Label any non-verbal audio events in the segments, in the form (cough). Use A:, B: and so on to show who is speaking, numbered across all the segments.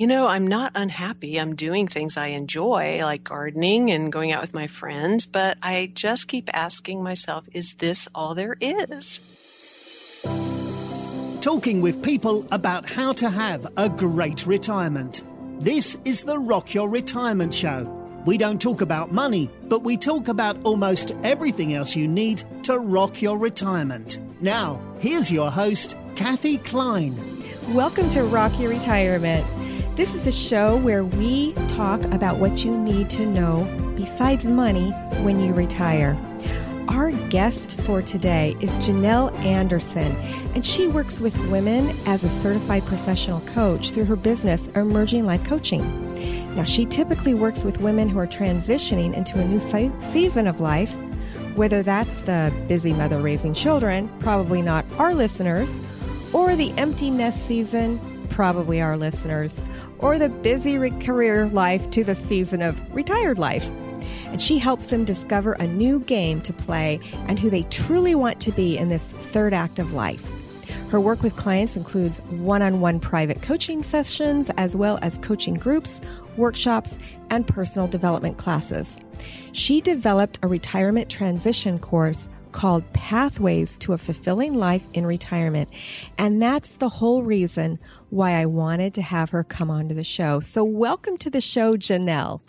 A: you know, I'm not unhappy. I'm doing things I enjoy, like gardening and going out with my friends, but I just keep asking myself, is this all there is?
B: Talking with people about how to have a great retirement. This is the Rock Your Retirement Show. We don't talk about money, but we talk about almost everything else you need to rock your retirement. Now, here's your host, Kathy Klein.
C: Welcome to Rock Your Retirement. This is a show where we talk about what you need to know besides money when you retire. Our guest for today is Janelle Anderson, and she works with women as a certified professional coach through her business, Emerging Life Coaching. Now, she typically works with women who are transitioning into a new season of life, whether that's the busy mother raising children, probably not our listeners, or the empty nest season, probably our listeners, or the busy career life to the season of retired life. And she helps them discover a new game to play and who they truly want to be in this third act of life. Her work with clients includes one on one private coaching sessions, as well as coaching groups, workshops, and personal development classes. She developed a retirement transition course called Pathways to a Fulfilling Life in Retirement. And that's the whole reason why I wanted to have her come onto the show. So, welcome to the show, Janelle.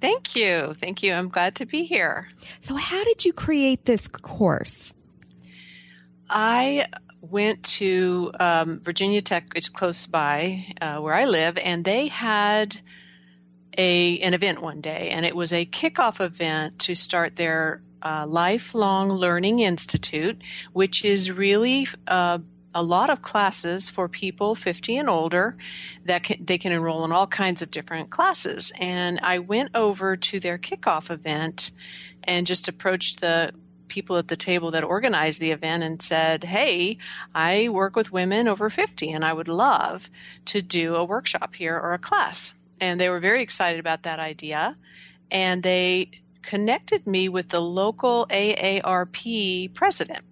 A: Thank you. Thank you. I'm glad to be here.
C: So, how did you create this course?
A: I went to um, Virginia Tech, it's close by uh, where I live, and they had a an event one day, and it was a kickoff event to start their uh, Lifelong Learning Institute, which is really uh, a lot of classes for people 50 and older that can, they can enroll in all kinds of different classes. And I went over to their kickoff event and just approached the people at the table that organized the event and said, Hey, I work with women over 50 and I would love to do a workshop here or a class. And they were very excited about that idea. And they connected me with the local AARP president.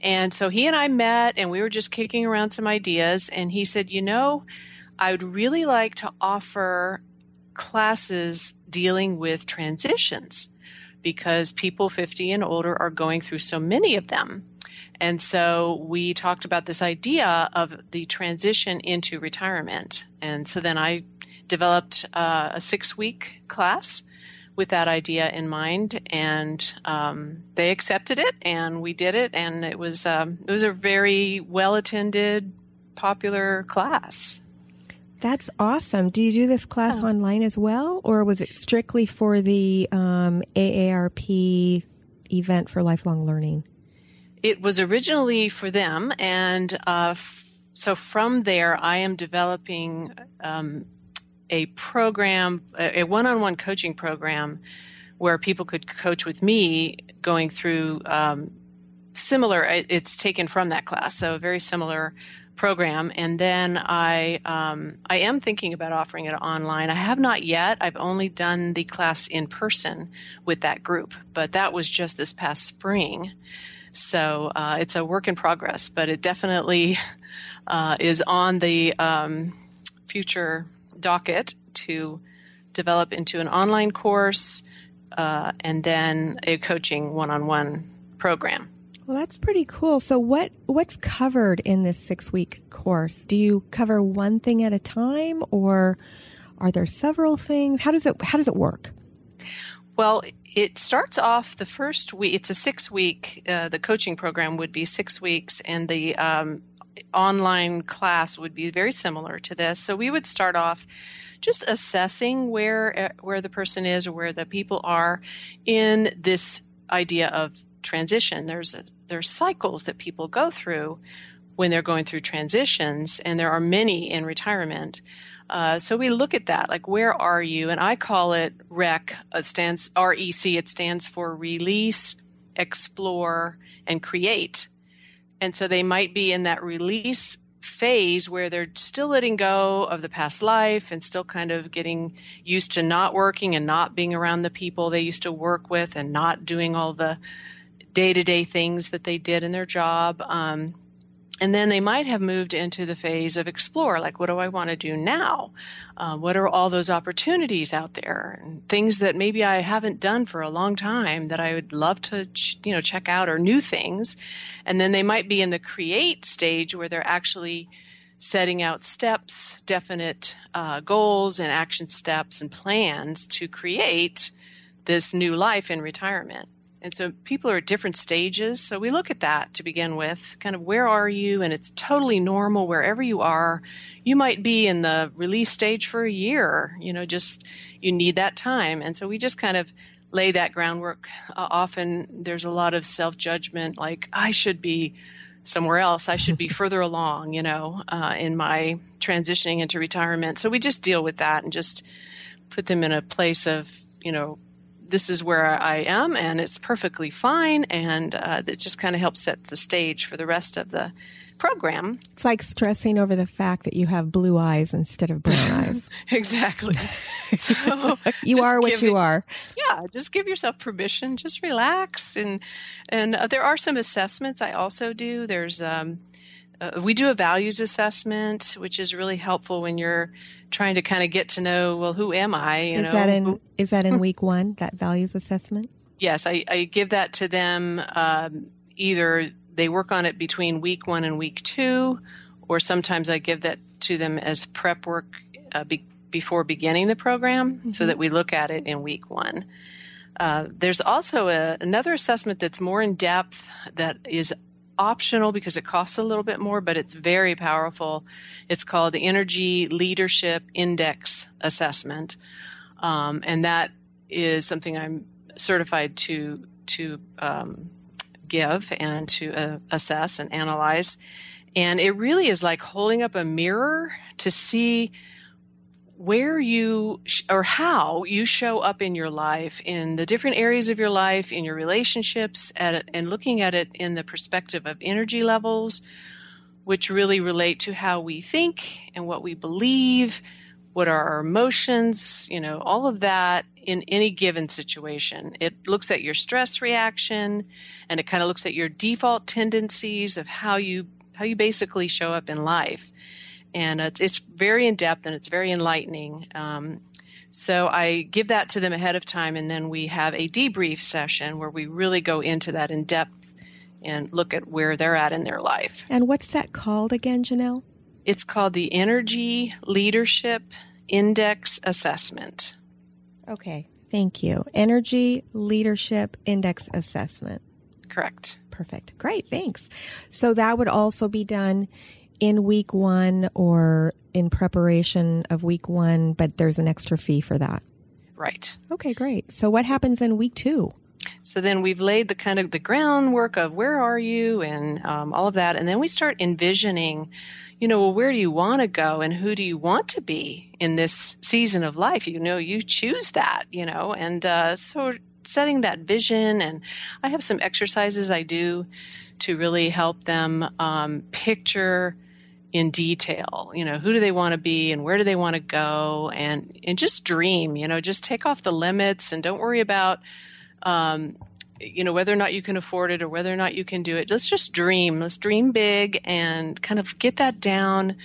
A: And so he and I met and we were just kicking around some ideas. And he said, You know, I would really like to offer classes dealing with transitions because people 50 and older are going through so many of them. And so we talked about this idea of the transition into retirement. And so then I developed uh, a six week class with that idea in mind, and um, they accepted it, and we did it, and it was um, it was a very well attended, popular class.
C: That's awesome. Do you do this class online as well, or was it strictly for the um, AARP event for lifelong learning?
A: It was originally for them, and uh, f- so from there, I am developing um, a program, a one on one coaching program where people could coach with me going through um, similar, it's taken from that class, so a very similar program. And then I, um, I am thinking about offering it online. I have not yet. I've only done the class in person with that group, but that was just this past spring. So uh, it's a work in progress, but it definitely (laughs) uh, is on the um, future docket to develop into an online course uh, and then a coaching one-on-one program.
C: Well, that's pretty cool. So, what what's covered in this six week course? Do you cover one thing at a time, or are there several things? How does it How does it work?
A: Well, it starts off the first week. It's a six week. Uh, the coaching program would be six weeks, and the um, online class would be very similar to this. So we would start off just assessing where eh, where the person is or where the people are in this idea of transition. There's there's cycles that people go through when they're going through transitions, and there are many in retirement. Uh, so we look at that, like where are you? And I call it REC. It stands REC. It stands for release, explore, and create. And so they might be in that release phase where they're still letting go of the past life and still kind of getting used to not working and not being around the people they used to work with and not doing all the day to day things that they did in their job. Um, and then they might have moved into the phase of explore, like, what do I want to do now? Uh, what are all those opportunities out there? And things that maybe I haven't done for a long time that I would love to, ch- you know, check out or new things. And then they might be in the create stage where they're actually setting out steps, definite uh, goals and action steps and plans to create this new life in retirement. And so people are at different stages. So we look at that to begin with, kind of where are you? And it's totally normal wherever you are. You might be in the release stage for a year, you know, just you need that time. And so we just kind of lay that groundwork. Uh, often there's a lot of self judgment, like, I should be somewhere else. I should be (laughs) further along, you know, uh, in my transitioning into retirement. So we just deal with that and just put them in a place of, you know, this is where I am and it's perfectly fine. And uh, it just kind of helps set the stage for the rest of the program.
C: It's like stressing over the fact that you have blue eyes instead of brown (laughs) eyes.
A: exactly. (laughs) So
C: you are what you are.
A: Yeah, just give yourself permission. Just relax, and and uh, there are some assessments I also do. There's um, uh, we do a values assessment, which is really helpful when you're trying to kind of get to know well who am I.
C: is
A: know?
C: that in is that in week one that values assessment?
A: Yes, I, I give that to them. Um, either they work on it between week one and week two, or sometimes I give that to them as prep work uh, be, before beginning the program, mm-hmm. so that we look at it in week one. Uh, there's also a, another assessment that's more in depth that is optional because it costs a little bit more, but it's very powerful. It's called the Energy Leadership Index Assessment, um, and that is something I'm certified to to um, give and to uh, assess and analyze. And it really is like holding up a mirror to see where you sh- or how you show up in your life in the different areas of your life in your relationships at, and looking at it in the perspective of energy levels which really relate to how we think and what we believe what are our emotions you know all of that in any given situation. It looks at your stress reaction and it kind of looks at your default tendencies of how you how you basically show up in life and it's, it's very in depth and it's very enlightening. Um, so I give that to them ahead of time, and then we have a debrief session where we really go into that in depth and look at where they're at in their life.
C: And what's that called again, Janelle?
A: It's called the Energy Leadership Index Assessment.
C: Okay, thank you. Energy Leadership Index Assessment.
A: Correct.
C: Perfect. Great, thanks. So that would also be done in week one or in preparation of week one, but there's an extra fee for that.
A: Right.
C: Okay, great. So what happens in week two?
A: So then we've laid the kind of the groundwork of where are you and um, all of that, and then we start envisioning, you know, well, where do you want to go and who do you want to be in this season of life? You know, you choose that, you know, and uh, so setting that vision. And I have some exercises I do to really help them um, picture in detail you know who do they want to be and where do they want to go and and just dream you know just take off the limits and don't worry about um, you know whether or not you can afford it or whether or not you can do it. Let's just dream. Let's dream big and kind of get that down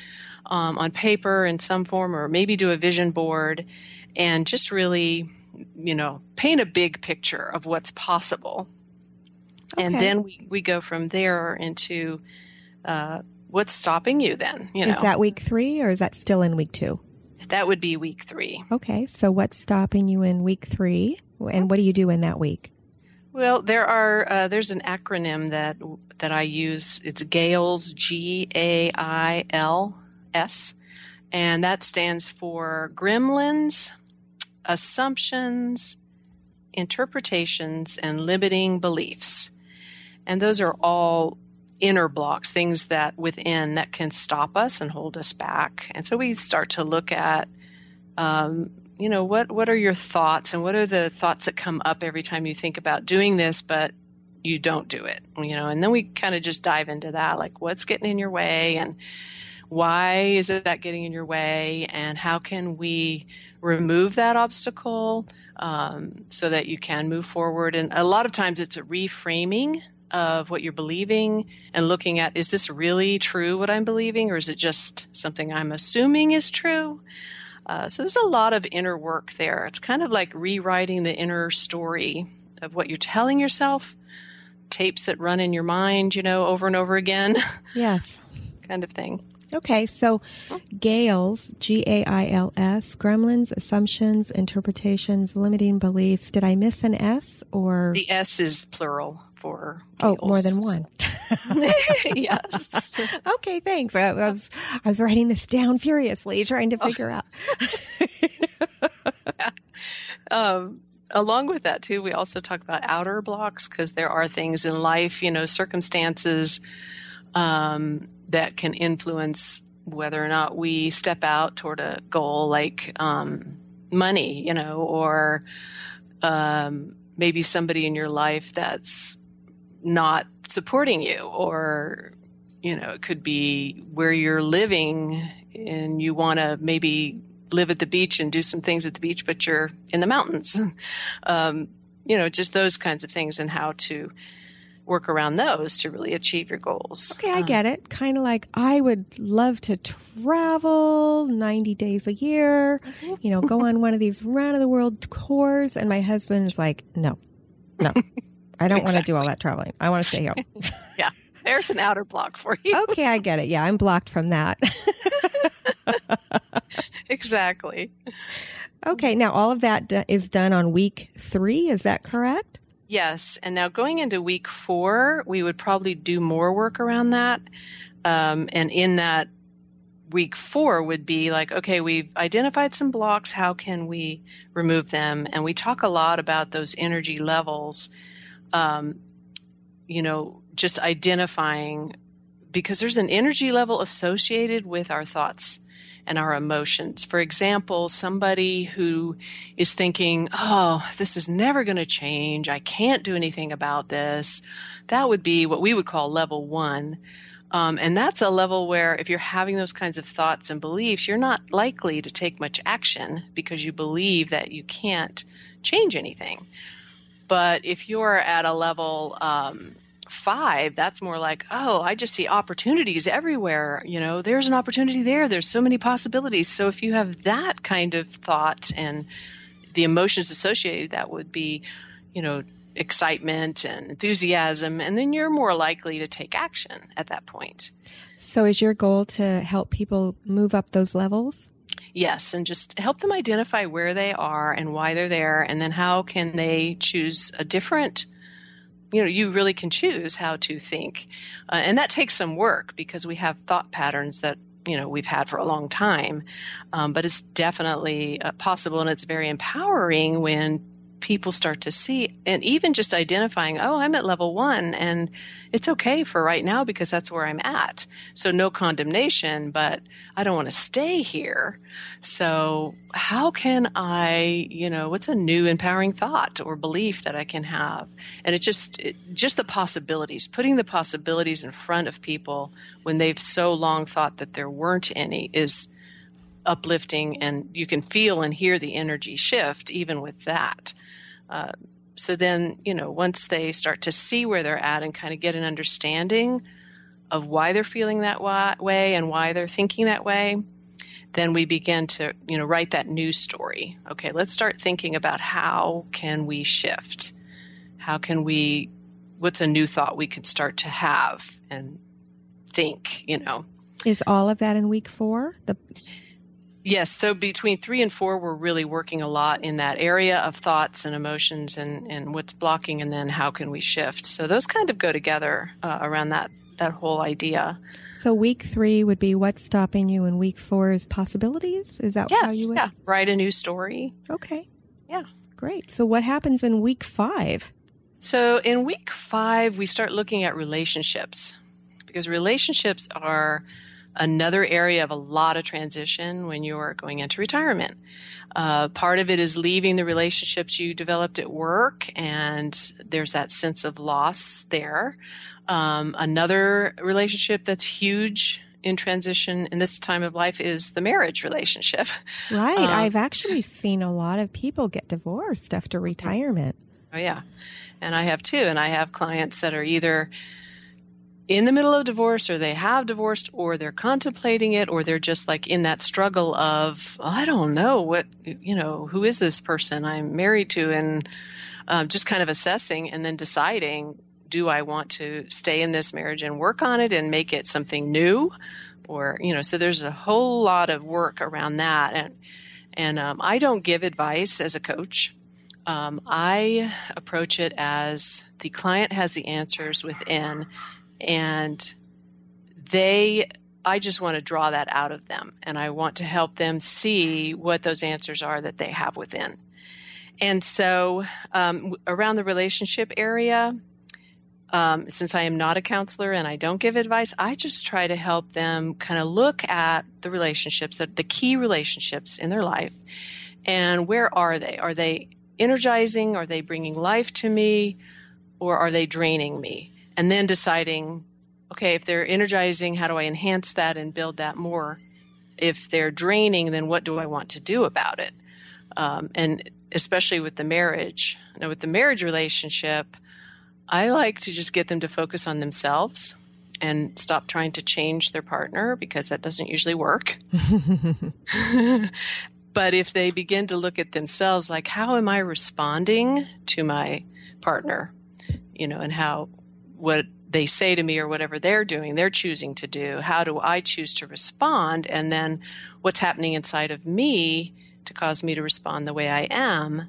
A: um, on paper in some form or maybe do a vision board and just really you know paint a big picture of what's possible. Okay. and then we, we go from there into uh, what's stopping you then? You
C: know, is that week three or is that still in week two?
A: That would be week three.
C: Okay, so what's stopping you in week three, and what do you do in that week?
A: Well, there are uh, there's an acronym that that I use. It's GAILS, G A I L S, and that stands for Gremlins, Assumptions, Interpretations, and Limiting Beliefs. And those are all inner blocks, things that within that can stop us and hold us back. And so we start to look at, um, you know, what what are your thoughts and what are the thoughts that come up every time you think about doing this, but you don't do it, you know? And then we kind of just dive into that, like what's getting in your way and why is it that getting in your way, and how can we remove that obstacle um, so that you can move forward? And a lot of times it's a reframing of what you're believing and looking at is this really true what I'm believing, or is it just something I'm assuming is true? Uh, so there's a lot of inner work there. It's kind of like rewriting the inner story of what you're telling yourself, tapes that run in your mind, you know, over and over again. (laughs)
C: Yes.
A: kind of thing.
C: Okay, so Gails, G A I L S, gremlins, assumptions, interpretations, limiting beliefs. Did I miss an S or?
A: The S is plural for.
C: Oh, more than one. (laughs) (laughs)
A: yes.
C: okay, thanks. I, I, was I was writing this down furiously, trying to figure
A: oh. out. (laughs) um, along with that too, we also talk about outer blocks because there are things in life, you know, circumstances um, that can influence whether or not we step out toward a goal like um, money, you know, or um, maybe somebody in your life that's not supporting you, or, you know, it could be where you're living and you want to maybe live at the beach and do some things at the beach, but you're in the mountains. (laughs) um, you know, just those kinds of things and how to work around those to really achieve your goals.
C: Okay, I um, get it. Kind of like I would love to travel 90 days a year, mm-hmm. you know, go on one of these round of the world tours. And my husband is like, no, no, (laughs) I don't exactly. want to do all that traveling. I want to stay home. (laughs)
A: yeah. There's an outer block for you.
C: okay, I get it. Yeah, I'm blocked from that. (laughs)
A: exactly.
C: Okay, now all of that is done on week three. Is that correct?
A: Yes. And now going into week four, we would probably do more work around that. Um, and in that week four would be like, okay, we've identified some blocks. How can we remove them? And we talk a lot about those energy levels. Um, you know, just identifying because there's an energy level associated with our thoughts and our emotions. For example, somebody who is thinking, oh, this is never going to change. I can't do anything about this. That would be what we would call level one. Um, and that's a level where if you're having those kinds of thoughts and beliefs, you're not likely to take much action because you believe that you can't change anything. But if you're at a level, um, five, that's more like, oh, I just see opportunities everywhere. You know, there's an opportunity there. There's so many possibilities. So if you have that kind of thought and the emotions associated, that would be, you know, excitement and enthusiasm, and then you're more likely to take action at that point.
C: So is your goal to help people move up those levels?
A: Yes, and just help them identify where they are and why they're there, and then how can they choose a different you know you really can choose how to think. Uh, and that takes some work because we have thought patterns that you know we've had for a long time. Um, but it's definitely uh, possible and it's very empowering when people start to see and even just identifying oh i'm at level one and it's okay for right now because that's where i'm at. So no condemnation but i don't want to stay here. So how can i you know what's a new empowering thought or belief that i can have? And it just it, just the possibilities putting the possibilities in front of people when they've so long thought that there weren't any is uplifting and you can feel and hear the energy shift even with that uh, so then, you know, once they start to see where they're at and kind of get an understanding of why they're feeling that way and why they're thinking that way, then we begin to, you know, write that new story. Okay, let's start thinking about how can we shift? How can we what's a new thought we could start to have and think, you know.
C: Is all of that in week 4? The
A: Yes. So between three and four, we're really working a lot in that area of thoughts and emotions and, and what's blocking and then how can we shift. So those kind of go together uh, around that, that whole idea.
C: So week three would be what's stopping you and week four is possibilities. Is that
A: yes,
C: how you would?
A: Yeah. Write a new story.
C: Okay.
A: Yeah.
C: Great. So what happens in week five?
A: So in week five, we start looking at relationships because relationships are another area of a lot of transition when you're going into retirement. Uh, part of it is leaving the relationships you developed at work, and there's that sense of loss there. Um, another relationship that's huge in transition in this time of life is the marriage relationship.
C: Right. Um, I've actually seen a lot of people get divorced after retirement.
A: Oh, yeah. And I have too. And I have clients that are either in the middle of divorce or they have divorced or they're contemplating it or they're just like in that struggle of, I don't know what, you know, who is this person I'm married to? And uh, just kind of assessing and then deciding, do I want to stay in this marriage and work on it and make it something new? Or, you know, so there's a whole lot of work around that. And, and um, I don't give advice as a coach. Um, I approach it as the client has the answers within, and they, I just want to draw that out of them, and I want to help them see what those answers are that they have within. And so, um, around the relationship area, um, since I am not a counselor and I don't give advice, I just try to help them kind of look at the relationships, the key relationships in their life, and where are they? Are they energizing? Are they bringing life to me? Or are they draining me? And then deciding, okay, if they're energizing, how do I enhance that and build that more? If they're draining, then what do I want to do about it? Um, and especially with the marriage. Now, with the marriage relationship, I like to just get them to focus on themselves and stop trying to change their partner because that doesn't usually work. (laughs) (laughs) but if they begin to look at themselves like, how am I responding to my partner? You know, and how what they say to me or whatever they're doing, they're choosing to do. How do I choose to respond? And then what's happening inside of me to cause me to respond the way I am?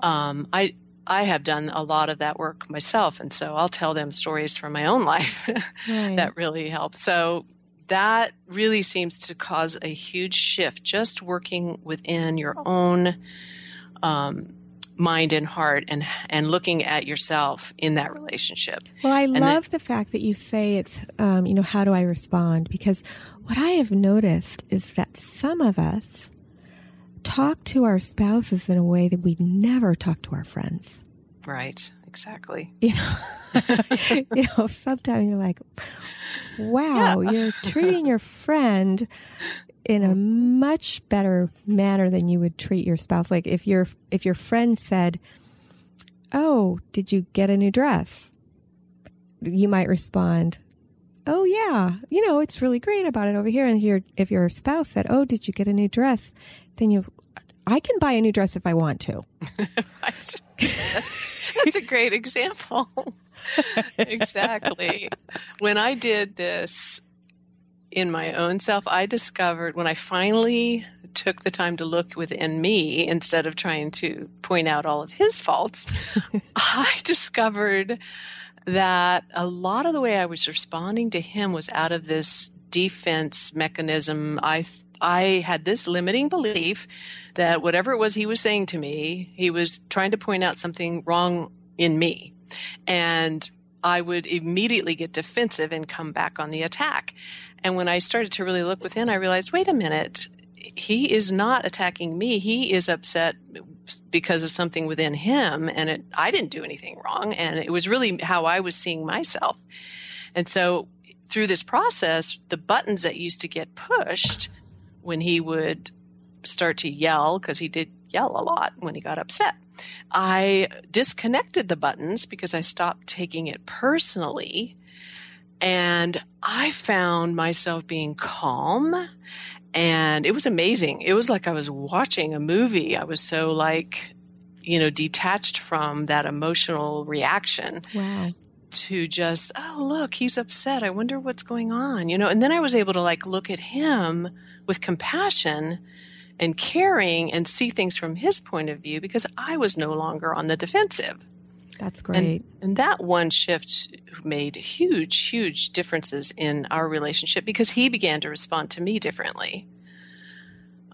A: Um, I I have done a lot of that work myself. And so I'll tell them stories from my own (laughs) life right. that really help. So that really seems to cause a huge shift just working within your own um, mind and heart and and looking at yourself in that relationship.
C: Well, I and love the fact that you say it's um, you know how do I respond because what I have noticed is that some of us talk to our spouses in a way that we never talk to our friends.
A: Right. Exactly. (laughs)
C: You know, (laughs) you know, sometimes you're like, wow, yeah. you're treating your friend in a mm-hmm. much better manner than you would treat your spouse. Like if your if your friend said, "Oh, did you get a new dress?" You might respond, "Oh yeah, you know it's really great about it over here." And if your if your spouse said, "Oh, did you get a new dress?" then you I can buy a new dress if I want to. (laughs)
A: that's, that's a great example. (laughs) exactly. When I did this in my own self, I discovered when I finally took the time to look within me instead of trying to point out all of his faults, (laughs) I discovered that a lot of the way I was responding to him was out of this defense mechanism. I I had this limiting belief that whatever it was he was saying to me, he was trying to point out something wrong in me. And I would immediately get defensive and come back on the attack. And when I started to really look within, I realized, wait a minute, he is not attacking me. He is upset because of something within him. And it, I didn't do anything wrong. And it was really how I was seeing myself. And so through this process, the buttons that used to get pushed when he would start to yell, because he did yell a lot when he got upset. I disconnected the buttons because I stopped taking it personally. And I found myself being calm. And it was amazing. It was like I was watching a movie. I was so like, you know, detached from that emotional reaction.
C: Wow.
A: To just, oh, look, he's upset. I wonder what's going on, you know? And then I was able to like look at him with compassion and caring and see things from his point of view because I was no longer on the defensive.
C: That's great.
A: And, and, that one shift made huge, huge differences in our relationship because he began to respond to me differently.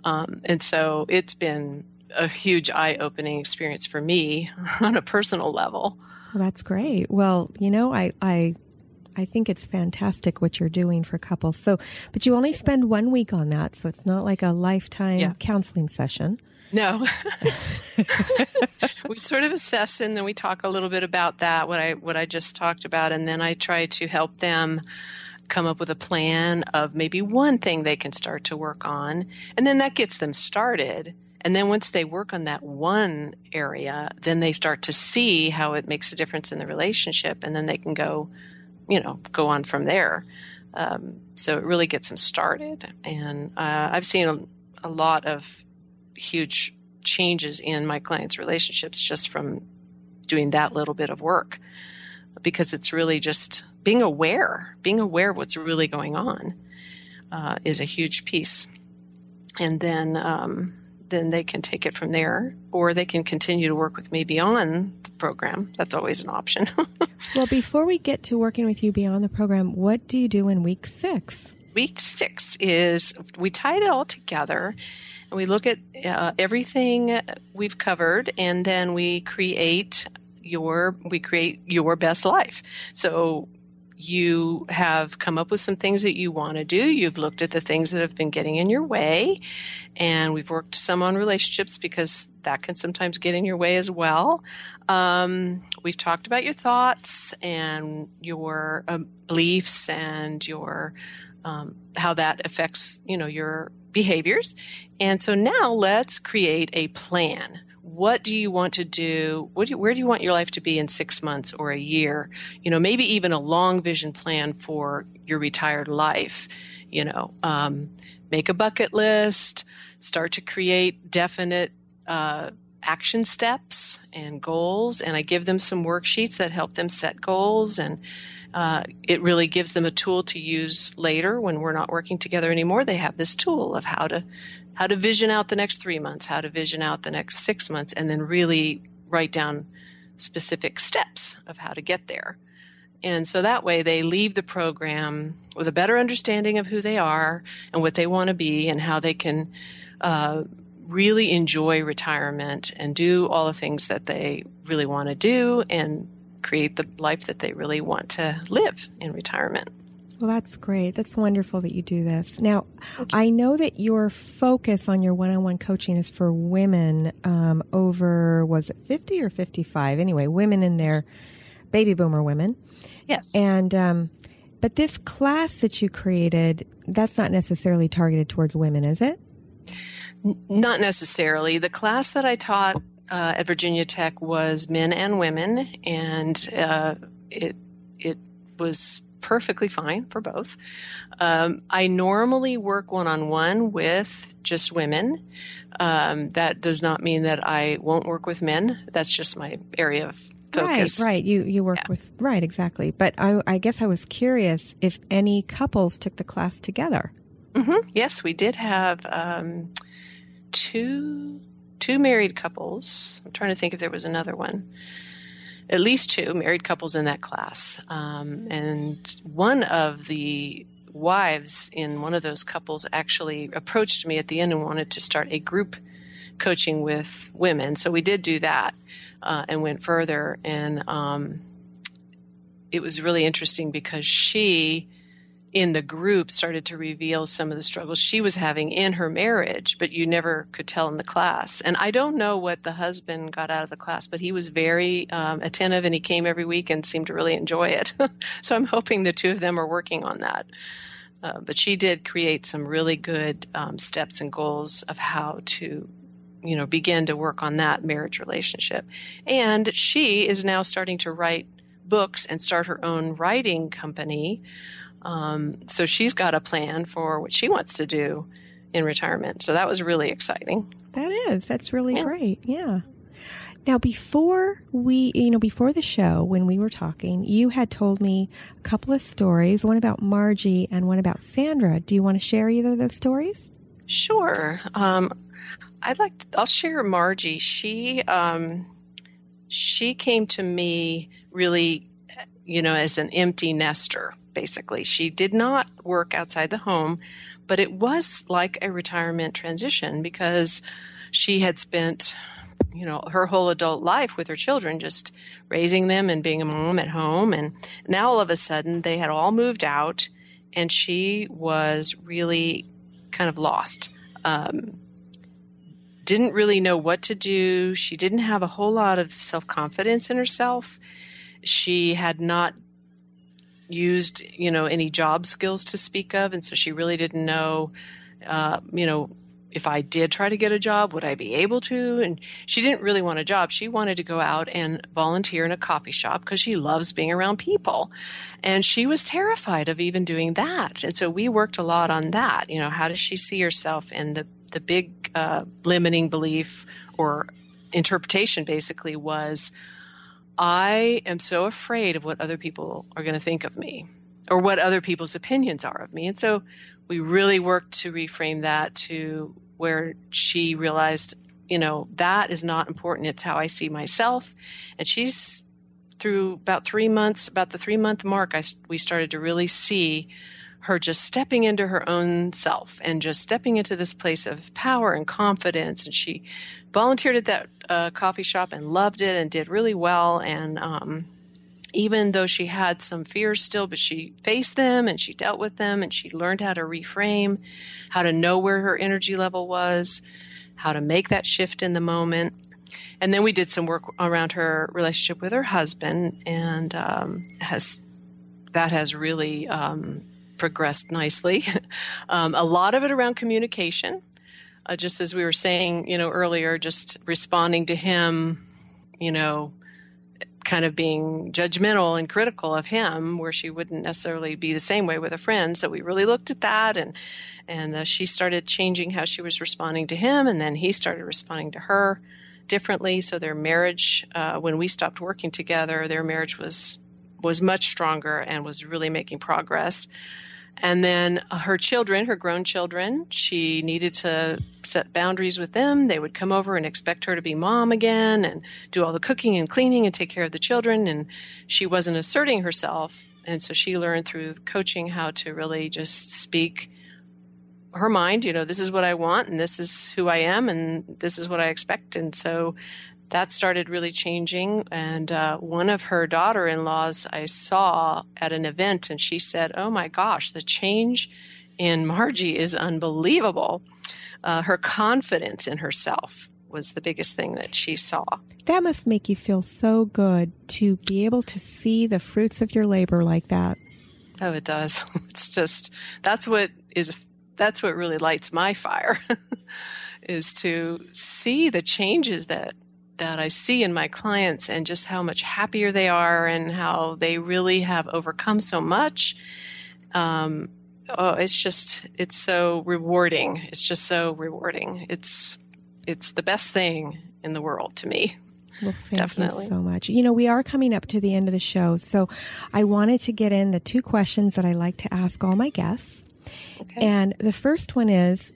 A: Um, and so it's been a huge eye opening experience for me (laughs) on a personal level.
C: Well, that's great. Well, you know, I, I I think it's fantastic what you're doing for couples. So, but you only spend one week on that, so it's not like a lifetime yeah. counseling session.
A: No. (laughs) we sort of assess and then we talk a little bit about that what I what I just talked about and then I try to help them come up with a plan of maybe one thing they can start to work on and then that gets them started And then once they work on that one area, then they start to see how it makes a difference in the relationship, and then they can go, you know, go on from there. Um, so it really gets them started. And uh, I've seen a, a lot of huge changes in my clients' relationships just from doing that little bit of work because it's really just being aware, being aware of what's really going on uh, is a huge piece. And then, um, then they can take it from there, or they can continue to work with me beyond the program. That's always an option. (laughs)
C: well, before we get to working with you beyond the program, what do you do in week six?
A: Week six is we tie it all together and we look at uh, everything we've covered, and then we create your we create your best life. So you have come up with some things that you want to do. You've looked at the things that have been getting in your way. And we've worked some on relationships because that can sometimes get in your way as well. Um, we've talked about your thoughts and your um, beliefs and your um, how that affects you know your behaviors. And so now let's create a plan what do you want to do? do you, where do you want your life to be in six months or a year? You know, maybe even a long vision plan for your retired life. You know, um, make a bucket list, start to create definite uh, action steps and goals. And I give them some worksheets that help them set goals. And uh, it really gives them a tool to use later when we're not working together anymore. They have this tool of how to how to vision out the next three months, how to vision out the next six months, and then really write down specific steps of how to get there. And so that way they leave the program with a better understanding of who they are and what they want to be and how they can uh, really enjoy retirement and do all the things that they really want to do and create the life that they really want to live in retirement.
C: Well, that's great. That's wonderful that you do this. Now, I know that your focus on your one on one coaching is for women um, over, was it 50 or 55? Anyway, women in their baby boomer women.
A: Yes.
C: And, um, but this class that you created, that's not necessarily targeted towards women, is it?
A: N- not necessarily. The class that I taught uh, at Virginia Tech was men and women, and uh, it it was perfectly fine for both. Um, I normally work one on one with just women. Um, that does not mean that I won't work with men. That's just my area of focus.
C: Right, right. You you work yeah. with right exactly. But I, I, guess I was curious if any couples took the class together.
A: Mm-hmm. Yes, we did have um, two two married couples. I'm trying to think if there was another one at least two married couples in that class. Um, and one of the wives in one of those couples actually approached me at the end and wanted to start a group coaching with women. So we did do that uh, and went further. And um, it was really interesting because she in the group started to reveal some of the struggles she was having in her marriage, but you never could tell in the class. And I don't know what the husband got out of the class, but he was very um, attentive and he came every week and seemed to really enjoy it. (laughs) so I'm hoping the two of them are working on that. Uh, but she did create some really good um, steps and goals of how to you know begin to work on that marriage relationship and she is now starting to write books and start her own writing company um, so she's got a plan for what she wants to do in retirement. So that was really exciting.
C: That is. That's really yeah. great. Yeah. Now, before we, you know, before the show, when we were talking, you had told me a couple of stories, one about Margie and one about Sandra. Do you want to share either of those stories?
A: Sure. Um, I'd like to, I'll share Margie. She, um, she came to me really, you know, as an empty nester basically. She did not work outside the home, but it was like a retirement transition because she had spent, you know, her whole adult life with her children, just raising them and being a mom at home. And now all of a sudden they had all moved out and she was really kind of lost. Um, didn't really know what to do. She didn't have a whole lot of self confidence in herself. She had not used, you know, any job skills to speak of, and so she really didn't know, uh, you know, if I did try to get a job, would I be able to? And she didn't really want a job. She wanted to go out and volunteer in a coffee shop because she loves being around people. And she was terrified of even doing that. And so we worked a lot on that. You know, how does she see herself in the, the big uh, limiting belief or interpretation basically was, I am so afraid of what other people are going to think of me or what other people's opinions are of me. And so we really worked to reframe that to where she realized, you know, that is not important. It's how I see myself. And she's through about three months, about the three month mark, I, we started to really see her just stepping into her own self and just stepping into this place of power and confidence. And she volunteered at that uh, coffee shop and loved it and did really well. And um, even though she had some fears still, but she faced them and she dealt with them and she learned how to reframe, how to know where her energy level was, how to make that shift in the moment. And then we did some work around her relationship with her husband, and um, has that has really um, progressed nicely. (laughs) um, a lot of it around communication, uh, just as we were saying, you know, earlier, just responding to him, you know, kind of being judgmental and critical of him where she wouldn't necessarily be the same way with a friend. So we really looked at that and and uh, she started changing how she was responding to him and then he started responding to her differently. So their marriage uh, when we stopped working together their marriage was was much stronger and was really making progress and then her children, her grown children, she needed to set boundaries with them. They would come over and expect her to be mom again and do all the cooking and cleaning and take care of the children. And she wasn't asserting herself. And so she learned through coaching how to really just speak her mind, you know, this is what I want and this is who I am and this is what I expect. And so that started really changing. And uh, one of her daughter in laws I saw at an event, and she said, Oh my gosh, the change in Margie is unbelievable. Uh, her confidence in herself was the biggest thing that she saw.
C: That must make you feel so good to be able to see the fruits of your labor like that.
A: Oh, it does. (laughs) It's just, that's what is, that's what really lights my fire. (laughs) is to see the changes that that I see in my clients and just how much happier they are and how they really have overcome so much. Um, oh, it's just it's so rewarding. It's just so rewarding. It's it's the best thing in the world to me.
C: Well, thank Definitely. you so much. You know, we are coming up to the end of the show, so I wanted to get in the two questions that I like to ask all my guests. Okay. And the first one is,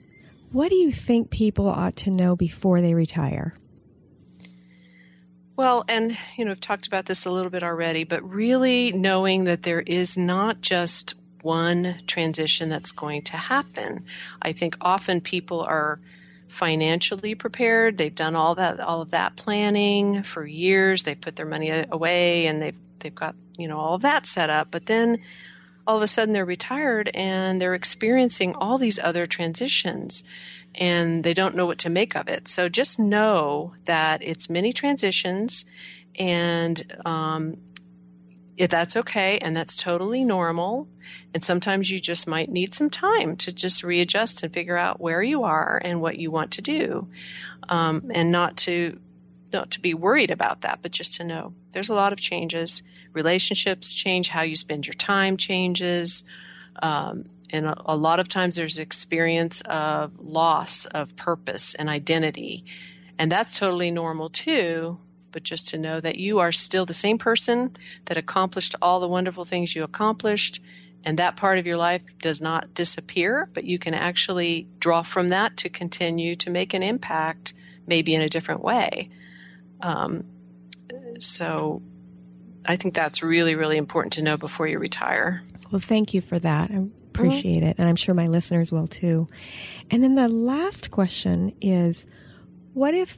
C: what do you think people ought to know before they retire?
A: Well, and you know, I've talked about this a little bit already, but really knowing that there is not just one transition that's going to happen. I think often people are financially prepared. They've done all that all of that planning for years. They put their money away and they've they've got, you know, all of that set up. But then all of a sudden they're retired and they're experiencing all these other transitions and they don't know what to make of it. So just know that it's many transitions and um, if that's okay and that's totally normal. And sometimes you just might need some time to just readjust and figure out where you are and what you want to do. Um, and not to not to be worried about that, but just to know there's a lot of changes. Relationships change, how you spend your time changes. Um, and a, a lot of times there's experience of loss of purpose and identity. And that's totally normal too. But just to know that you are still the same person that accomplished all the wonderful things you accomplished. And that part of your life does not disappear, but you can actually draw from that to continue to make an impact, maybe in a different way. Um, so I think that's really, really important to know before you retire.
C: Well, thank you for that. I appreciate mm-hmm. it. And I'm sure my listeners will too. And then the last question is what if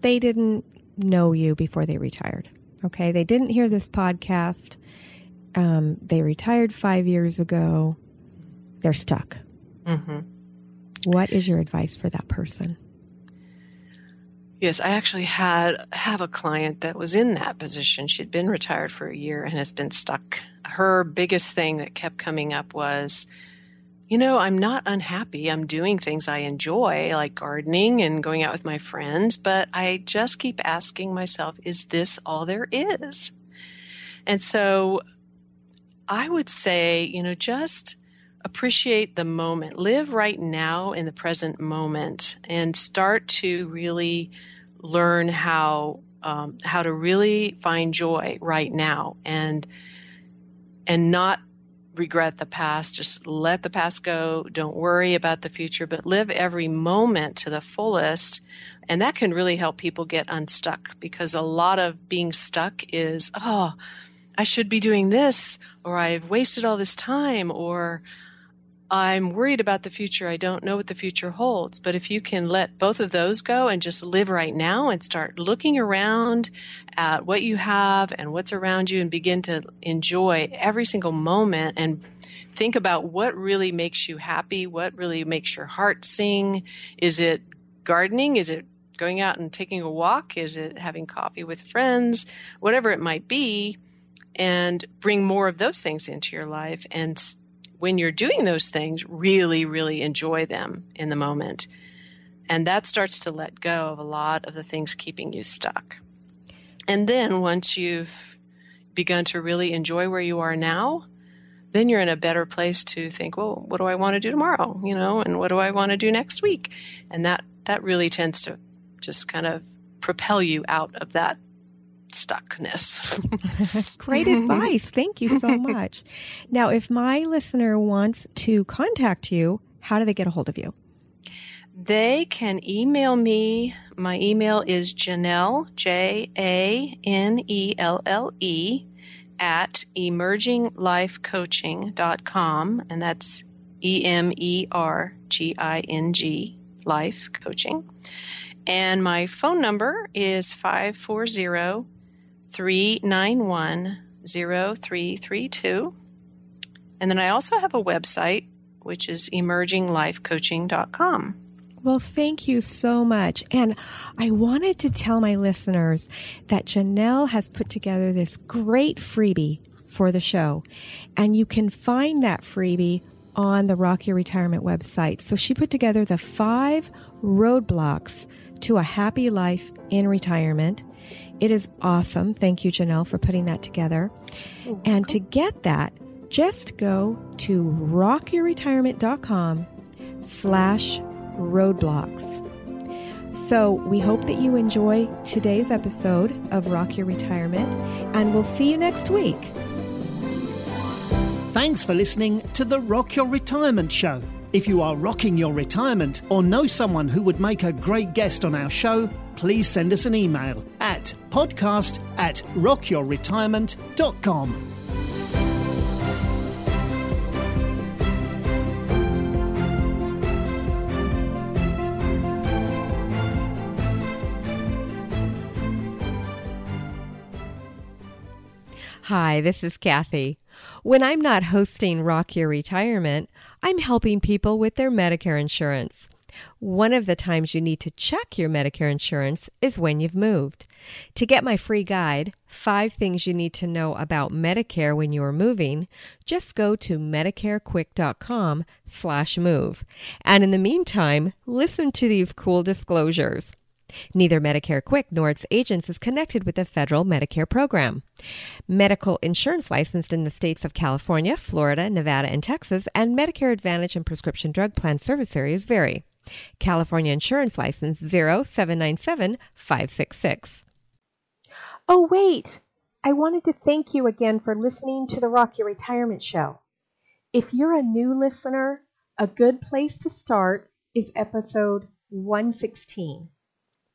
C: they didn't know you before they retired? Okay. They didn't hear this podcast. Um, they retired five years ago. They're stuck. Mm-hmm. What is your advice for that person?
A: Yes, I actually had have a client that was in that position. She'd been retired for a year and has been stuck. Her biggest thing that kept coming up was you know, I'm not unhappy. I'm doing things I enjoy, like gardening and going out with my friends, but I just keep asking myself, is this all there is? And so I would say, you know, just appreciate the moment, live right now in the present moment, and start to really learn how um, how to really find joy right now and and not regret the past. Just let the past go. Don't worry about the future, but live every moment to the fullest. And that can really help people get unstuck because a lot of being stuck is, oh, I should be doing this, or I've wasted all this time, or I'm worried about the future. I don't know what the future holds. But if you can let both of those go and just live right now and start looking around at what you have and what's around you and begin to enjoy every single moment and think about what really makes you happy, what really makes your heart sing. Is it gardening? Is it going out and taking a walk? Is it having coffee with friends? Whatever it might be. And bring more of those things into your life and when you're doing those things, really, really enjoy them in the moment. And that starts to let go of a lot of the things keeping you stuck. And then once you've begun to really enjoy where you are now, then you're in a better place to think, well, what do I want to do tomorrow? You know, and what do I want to do next week? And that, that really tends to just kind of propel you out of that stuckness. (laughs)
C: Great advice. Thank you so (laughs) much. Now, if my listener wants to contact you, how do they get a hold of you?
A: They can email me. My email is Janelle, J A N E L L E, at emerginglifecoaching.com. And that's E M E R G I N G, life coaching. And my phone number is 540 391 0332. And then I also have a website, which is emerginglifecoaching.com.
C: Well, thank you so much. And I wanted to tell my listeners that Janelle has put together this great freebie for the show. And you can find that freebie on the Rock Your Retirement website. So she put together the five roadblocks to a happy life in retirement. It is awesome. Thank you, Janelle, for putting that together. And to get that, just go to rockyourretirement.com slash roadblocks. So we hope that you enjoy today's episode of Rock Your Retirement, and we'll see you next week.
B: Thanks for listening to the Rock Your Retirement Show. If you are rocking your retirement or know someone who would make a great guest on our show, please send us an email at podcast at rockyourretirement.com.
C: Hi, this is Kathy. When I'm not hosting Rock Your Retirement, I'm helping people with their Medicare insurance. One of the times you need to check your Medicare insurance is when you've moved. To get my free guide, Five Things You Need to Know About Medicare When You Are Moving, just go to medicarequick.com slash move. And in the meantime, listen to these cool disclosures. Neither Medicare Quick nor its agents is connected with the federal Medicare program. Medical insurance licensed in the states of California, Florida, Nevada, and Texas, and Medicare Advantage and prescription drug plan service areas vary. California Insurance License 0797566. Oh, wait! I wanted to thank you again for listening to the Rock Your Retirement Show. If you're a new listener, a good place to start is episode 116.